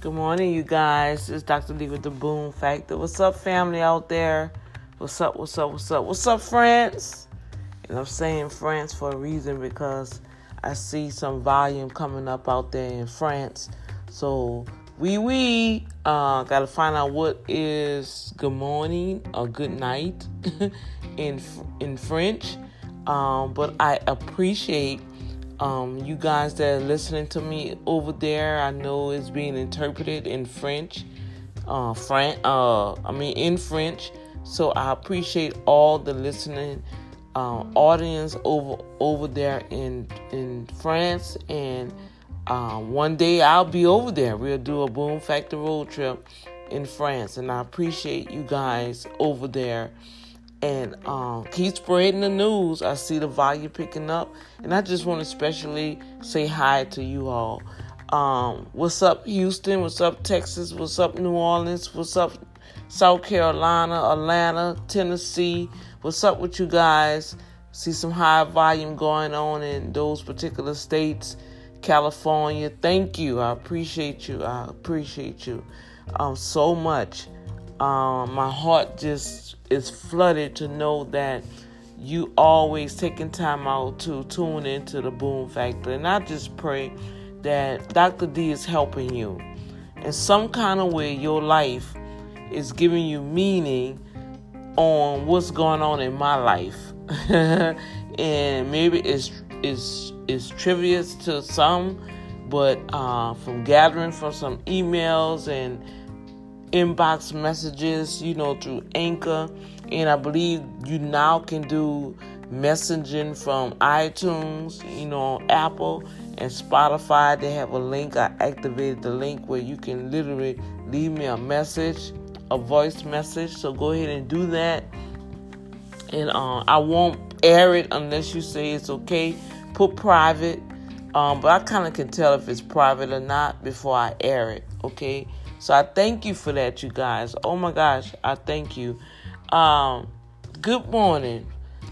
Good morning, you guys. It's Dr. D with the Boom Factor. What's up, family out there? What's up, what's up, what's up? What's up, friends? And I'm saying France for a reason because I see some volume coming up out there in France. So, we, we, uh, gotta find out what is good morning or good night in, in French. Um, but I appreciate um, you guys that are listening to me over there, I know it's being interpreted in French, uh, Fran- uh, I mean in French. So I appreciate all the listening uh, audience over over there in in France, and uh, one day I'll be over there. We'll do a Boom Factor road trip in France, and I appreciate you guys over there and um, keep spreading the news. I see the volume picking up, and I just want to especially say hi to you all. Um, what's up, Houston? What's up, Texas? What's up, New Orleans? What's up, South Carolina, Atlanta, Tennessee? What's up with you guys? See some high volume going on in those particular states. California, thank you. I appreciate you. I appreciate you um, so much. Um, my heart just is flooded to know that you always taking time out to tune into the Boom Factor. And I just pray that Dr. D is helping you. In some kind of way, your life is giving you meaning on what's going on in my life. and maybe it's, it's, it's trivial to some, but uh, from gathering from some emails and inbox messages, you know, through Anchor. And I believe you now can do messaging from iTunes, you know, Apple and Spotify. They have a link. I activated the link where you can literally leave me a message, a voice message. So go ahead and do that. And uh, I won't air it unless you say it's okay. Put private. Um, but I kind of can tell if it's private or not before I air it, okay? So I thank you for that, you guys. Oh my gosh, I thank you. Um, good morning.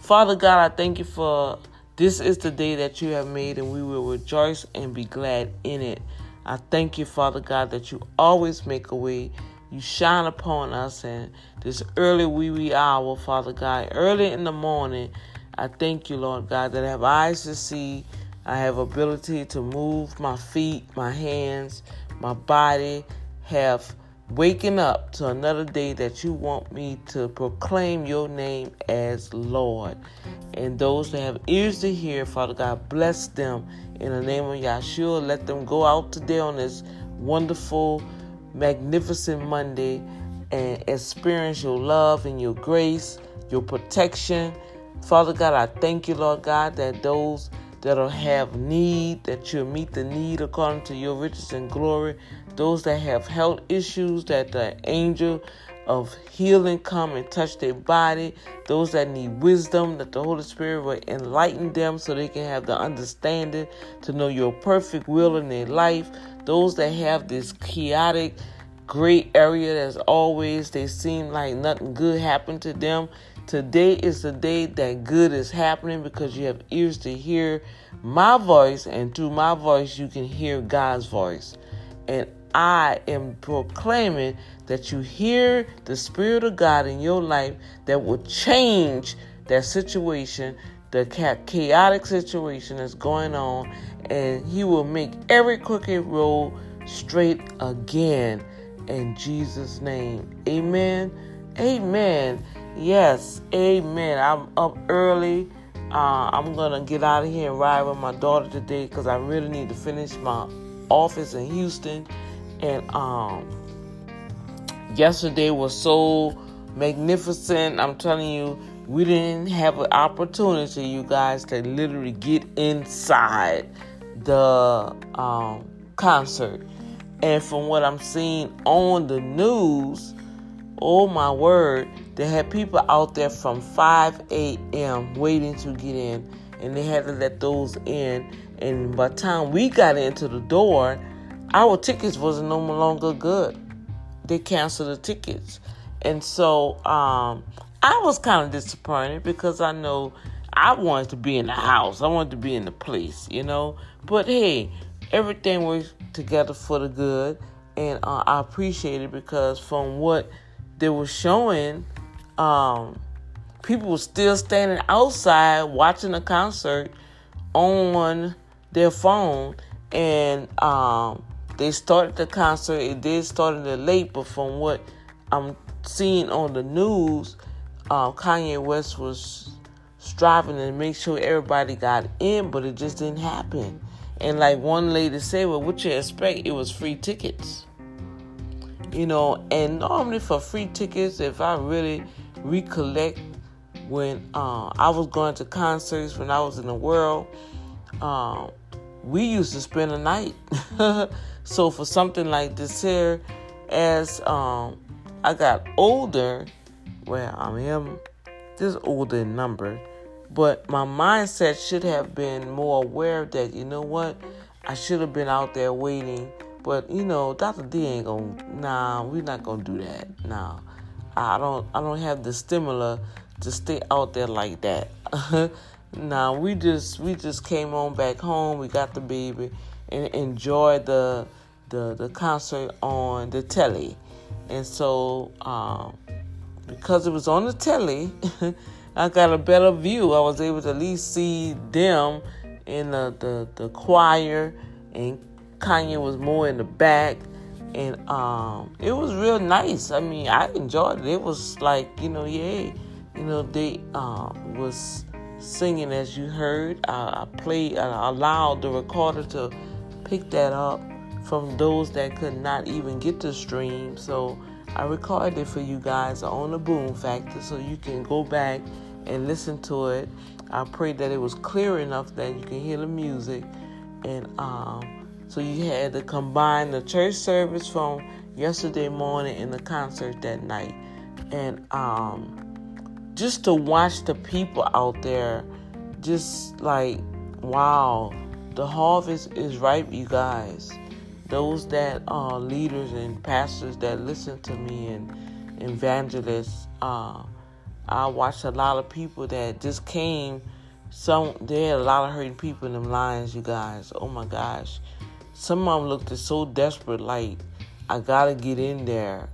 Father God, I thank you for this is the day that you have made, and we will rejoice and be glad in it. I thank you, Father God, that you always make a way. You shine upon us, and this early wee wee hour, Father God, early in the morning, I thank you, Lord God, that I have eyes to see. I have ability to move my feet, my hands, my body, have waken up to another day that you want me to proclaim your name as Lord. And those that have ears to hear, Father God, bless them in the name of Yahshua. Let them go out today on this wonderful, magnificent Monday and experience your love and your grace, your protection. Father God, I thank you, Lord God, that those that'll have need, that you'll meet the need according to your riches and glory. Those that have health issues, that the angel of healing come and touch their body. Those that need wisdom, that the Holy Spirit will enlighten them so they can have the understanding to know your perfect will in their life. Those that have this chaotic, great area that's always they seem like nothing good happened to them. Today is the day that good is happening because you have ears to hear my voice, and through my voice, you can hear God's voice. And I am proclaiming that you hear the Spirit of God in your life that will change that situation, the chaotic situation that's going on, and He will make every crooked road straight again. In Jesus' name, amen. Amen. Yes, amen. I'm up early. Uh, I'm gonna get out of here and ride with my daughter today because I really need to finish my office in Houston. And um, yesterday was so magnificent. I'm telling you, we didn't have an opportunity, you guys, to literally get inside the um, concert. And from what I'm seeing on the news, oh my word, they had people out there from 5 a.m. waiting to get in, and they had to let those in. And by the time we got into the door, our tickets wasn't no longer good. They canceled the tickets, and so um, I was kind of disappointed because I know I wanted to be in the house, I wanted to be in the place, you know. But hey, everything works together for the good. and uh, I appreciate it because from what they were showing, um, people were still standing outside watching the concert on their phone, and um, they started the concert. It did start a little late, but from what I'm seeing on the news, uh, Kanye West was striving to make sure everybody got in, but it just didn't happen. And like one lady said, well, what you expect? It was free tickets. You know, and normally for free tickets, if I really recollect when uh, I was going to concerts when I was in the world, um, we used to spend a night. so for something like this here, as um, I got older, well, I am just older in number, but my mindset should have been more aware that you know what, I should have been out there waiting. But you know, Dr. D ain't gonna. Nah, we're not gonna do that. Nah, I don't. I don't have the stimulus to stay out there like that. nah, we just we just came on back home. We got the baby and enjoyed the the the concert on the telly, and so um, because it was on the telly. I got a better view. I was able to at least see them in the, the, the choir, and Kanye was more in the back. And um, it was real nice. I mean, I enjoyed it. It was like, you know, yeah, you know, they uh, was singing as you heard. I, I played, I allowed the recorder to pick that up from those that could not even get the stream. So I recorded it for you guys on the Boom Factor so you can go back and listen to it. I pray that it was clear enough that you can hear the music. And um, so you had to combine the church service from yesterday morning and the concert that night. And um, just to watch the people out there, just like, wow, the harvest is ripe, you guys those that are leaders and pastors that listen to me and evangelists, uh, I watched a lot of people that just came. Some they had a lot of hurting people in them lines, you guys. Oh my gosh, some of them looked so desperate, like I gotta get in there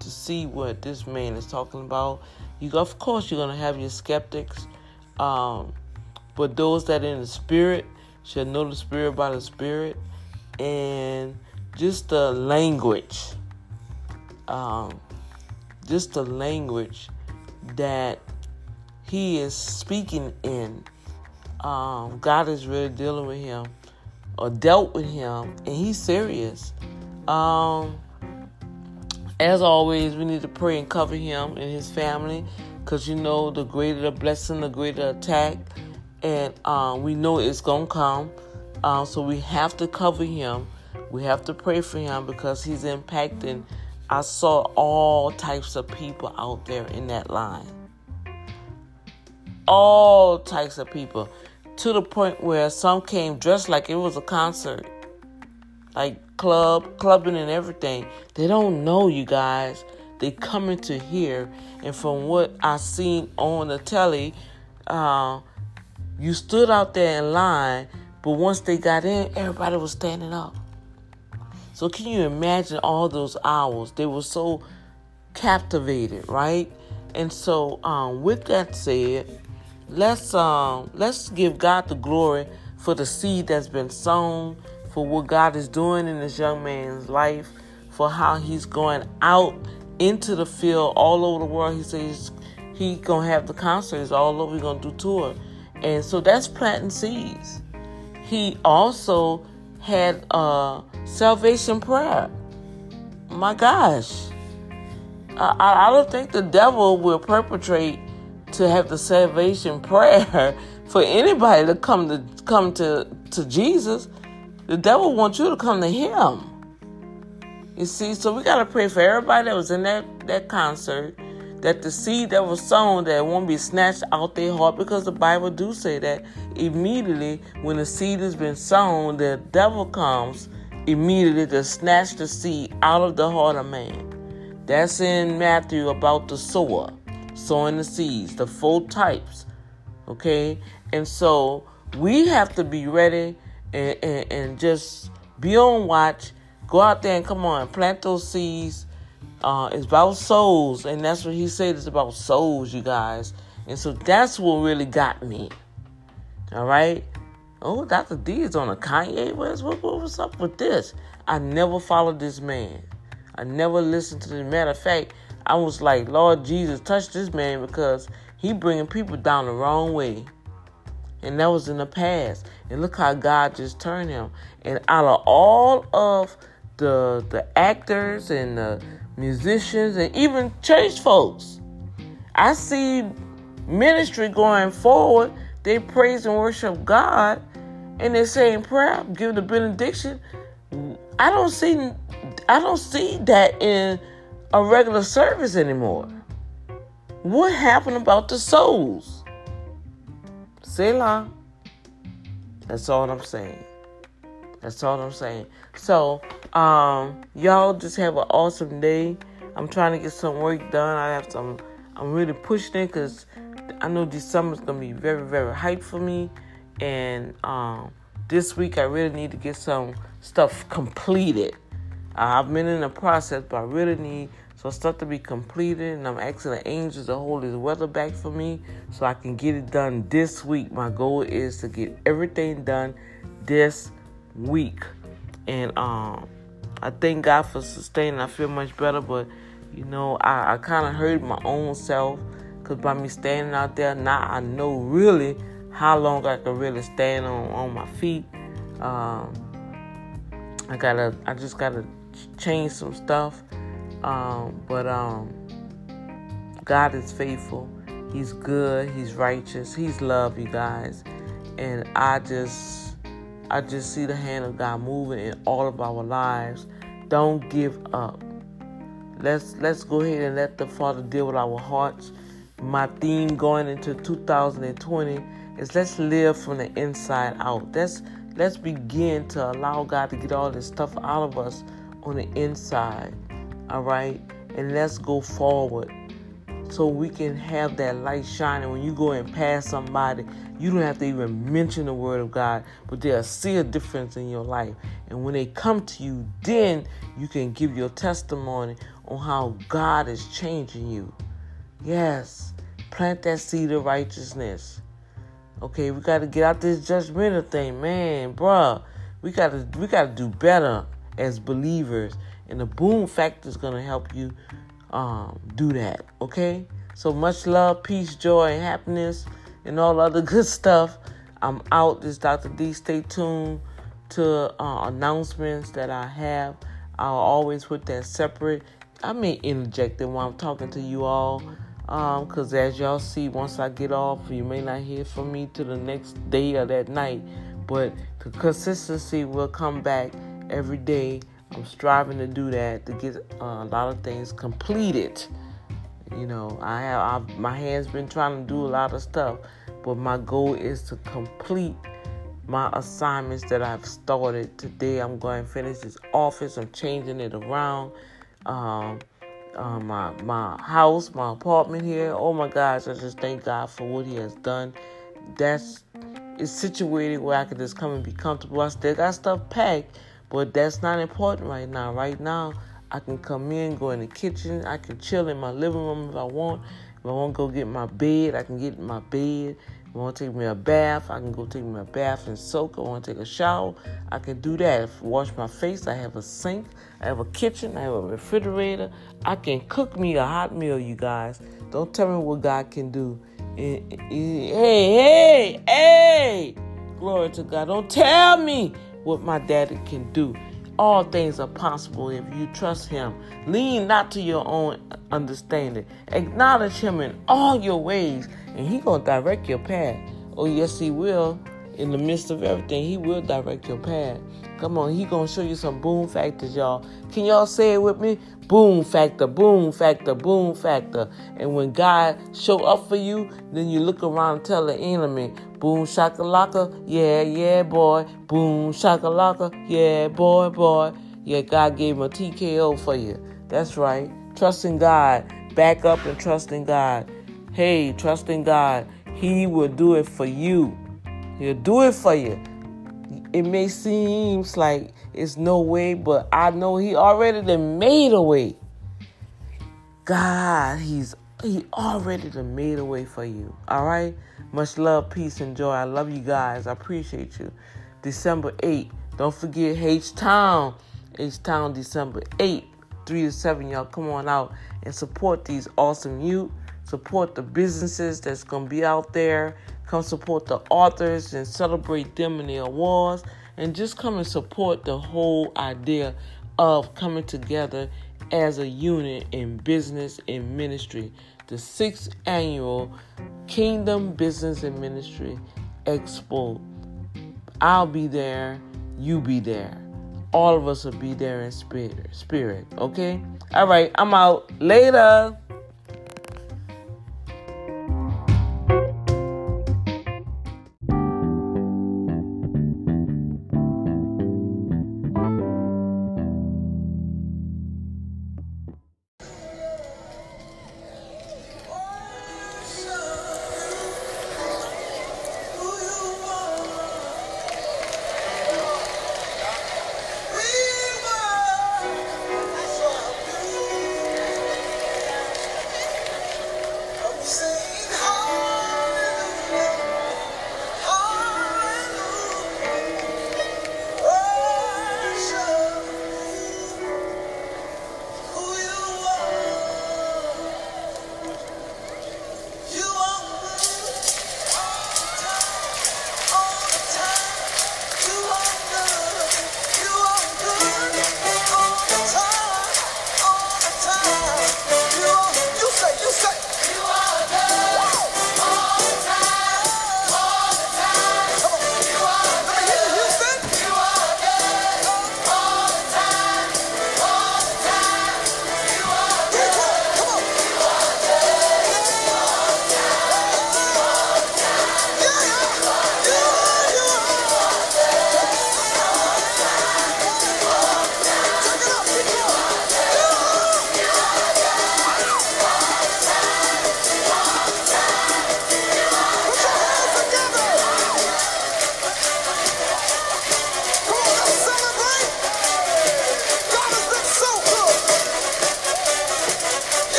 to see what this man is talking about. You, of course, you're gonna have your skeptics, um, but those that in the spirit should know the spirit by the spirit and just the language, um, just the language that he is speaking in. Um, God is really dealing with him or dealt with him, and he's serious. Um, as always, we need to pray and cover him and his family because you know the greater the blessing, the greater the attack, and um, we know it's gonna come. Uh, so we have to cover him. We have to pray for him because he's impacting. I saw all types of people out there in that line. All types of people. To the point where some came dressed like it was a concert. Like club, clubbing and everything. They don't know you guys. They coming to here, And from what I seen on the telly, uh, you stood out there in line but once they got in, everybody was standing up. So can you imagine all those hours? They were so captivated, right? And so, um, with that said, let's um, let's give God the glory for the seed that's been sown, for what God is doing in this young man's life, for how he's going out into the field all over the world. He says he's gonna have the concerts all over. He's gonna do tour, and so that's planting seeds he also had a salvation prayer. My gosh. I, I don't think the devil will perpetrate to have the salvation prayer for anybody to come to come to, to Jesus. The devil wants you to come to him. You see, so we gotta pray for everybody that was in that, that concert that the seed that was sown that won't be snatched out their heart because the Bible do say that immediately when the seed has been sown, the devil comes immediately to snatch the seed out of the heart of man. That's in Matthew about the sower, sowing the seeds, the four types. Okay? And so we have to be ready and, and, and just be on watch Go out there and come on, plant those seeds. Uh, it's about souls, and that's what he said. It's about souls, you guys. And so that's what really got me. All right. Oh, Dr. D is on a Kanye. What's, what, what's up with this? I never followed this man. I never listened to this. Matter of fact, I was like, Lord Jesus, touch this man because he bringing people down the wrong way. And that was in the past. And look how God just turned him. And out of all of the the actors and the musicians and even church folks, I see ministry going forward. They praise and worship God and they're saying prayer, giving the benediction. I don't see I don't see that in a regular service anymore. What happened about the souls? Selah. That's all I'm saying. That's all I'm saying. So, um, y'all just have an awesome day. I'm trying to get some work done. I have some. I'm really pushing it because I know December's gonna be very, very hype for me. And um, this week I really need to get some stuff completed. I've been in the process, but I really need some stuff to be completed, and I'm asking the angels to hold this weather back for me so I can get it done this week. My goal is to get everything done this week, and um, I thank God for sustaining. I feel much better, but you know, I, I kind of hurt my own self because by me standing out there, now I know really how long I can really stand on on my feet. Um, I gotta, I just gotta change some stuff. Um, but um, God is faithful. He's good. He's righteous. He's love, you guys. And I just, I just see the hand of God moving in all of our lives. Don't give up. Let's let's go ahead and let the Father deal with our hearts. My theme going into 2020 is let's live from the inside out. Let's let's begin to allow God to get all this stuff out of us on the inside. All right? And let's go forward so we can have that light shining. When you go and pass somebody, you don't have to even mention the word of God, but they'll see a difference in your life. And when they come to you, then you can give your testimony on how God is changing you. Yes, plant that seed of righteousness. Okay, we got to get out this judgmental thing, man, bruh. We got to we got to do better as believers, and the boom factor is gonna help you um, do that. Okay. So much love, peace, joy, and happiness, and all other good stuff. I'm out. This Dr. D. Stay tuned to uh, announcements that I have. I'll always put that separate. I may interject it while I'm talking to you all. Because um, as y'all see, once I get off, you may not hear from me to the next day or that night. But the consistency will come back every day. I'm striving to do that to get uh, a lot of things completed. You know, I have I've, my hands been trying to do a lot of stuff, but my goal is to complete my assignments that I've started today. I'm going to finish this office. I'm changing it around. Um, uh, my my house, my apartment here. Oh my gosh, I just thank God for what He has done. That's it's situated where I can just come and be comfortable. I still got stuff packed, but that's not important right now. Right now, I can come in, go in the kitchen. I can chill in my living room if I want. If I want to go get my bed, I can get in my bed. If I want to take me a bath, I can go take me a bath and soak. I want to take a shower, I can do that. If I wash my face, I have a sink, I have a kitchen, I have a refrigerator. I can cook me a hot meal, you guys. Don't tell me what God can do. Eh, eh, eh, hey, hey, hey! Glory to God. Don't tell me what my daddy can do. All things are possible if you trust him. Lean not to your own understanding. Acknowledge him in all your ways, and he gonna direct your path. Oh yes, he will. In the midst of everything, he will direct your path. Come on, he gonna show you some boom factors, y'all. Can y'all say it with me? Boom factor, boom factor, boom factor. And when God show up for you, then you look around and tell the enemy, boom shakalaka, yeah, yeah, boy. Boom shakalaka, yeah, boy, boy. Yeah, God gave him a TKO for you. That's right. Trusting God. Back up and trusting God. Hey, trusting God. He will do it for you. He'll do it for you. it may seem like it's no way, but I know He already done made a way. God, He's He already done made a way for you. All right. Much love, peace, and joy. I love you guys. I appreciate you. December 8th. Don't forget H Town. H Town, December 8th, 3 to 7. Y'all come on out and support these awesome youth. Support the businesses that's going to be out there. Come support the authors and celebrate them in the awards. And just come and support the whole idea of coming together as a unit in business and ministry. The sixth annual Kingdom Business and Ministry Expo. I'll be there, you be there. All of us will be there in spirit. Spirit, okay? All right, I'm out. Later.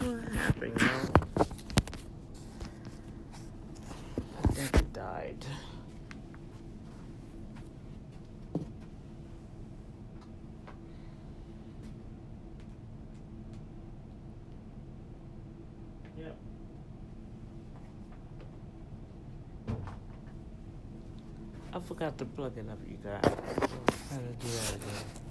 I think it died. Yep. I forgot to plug it up, you guys. So I gotta do that again.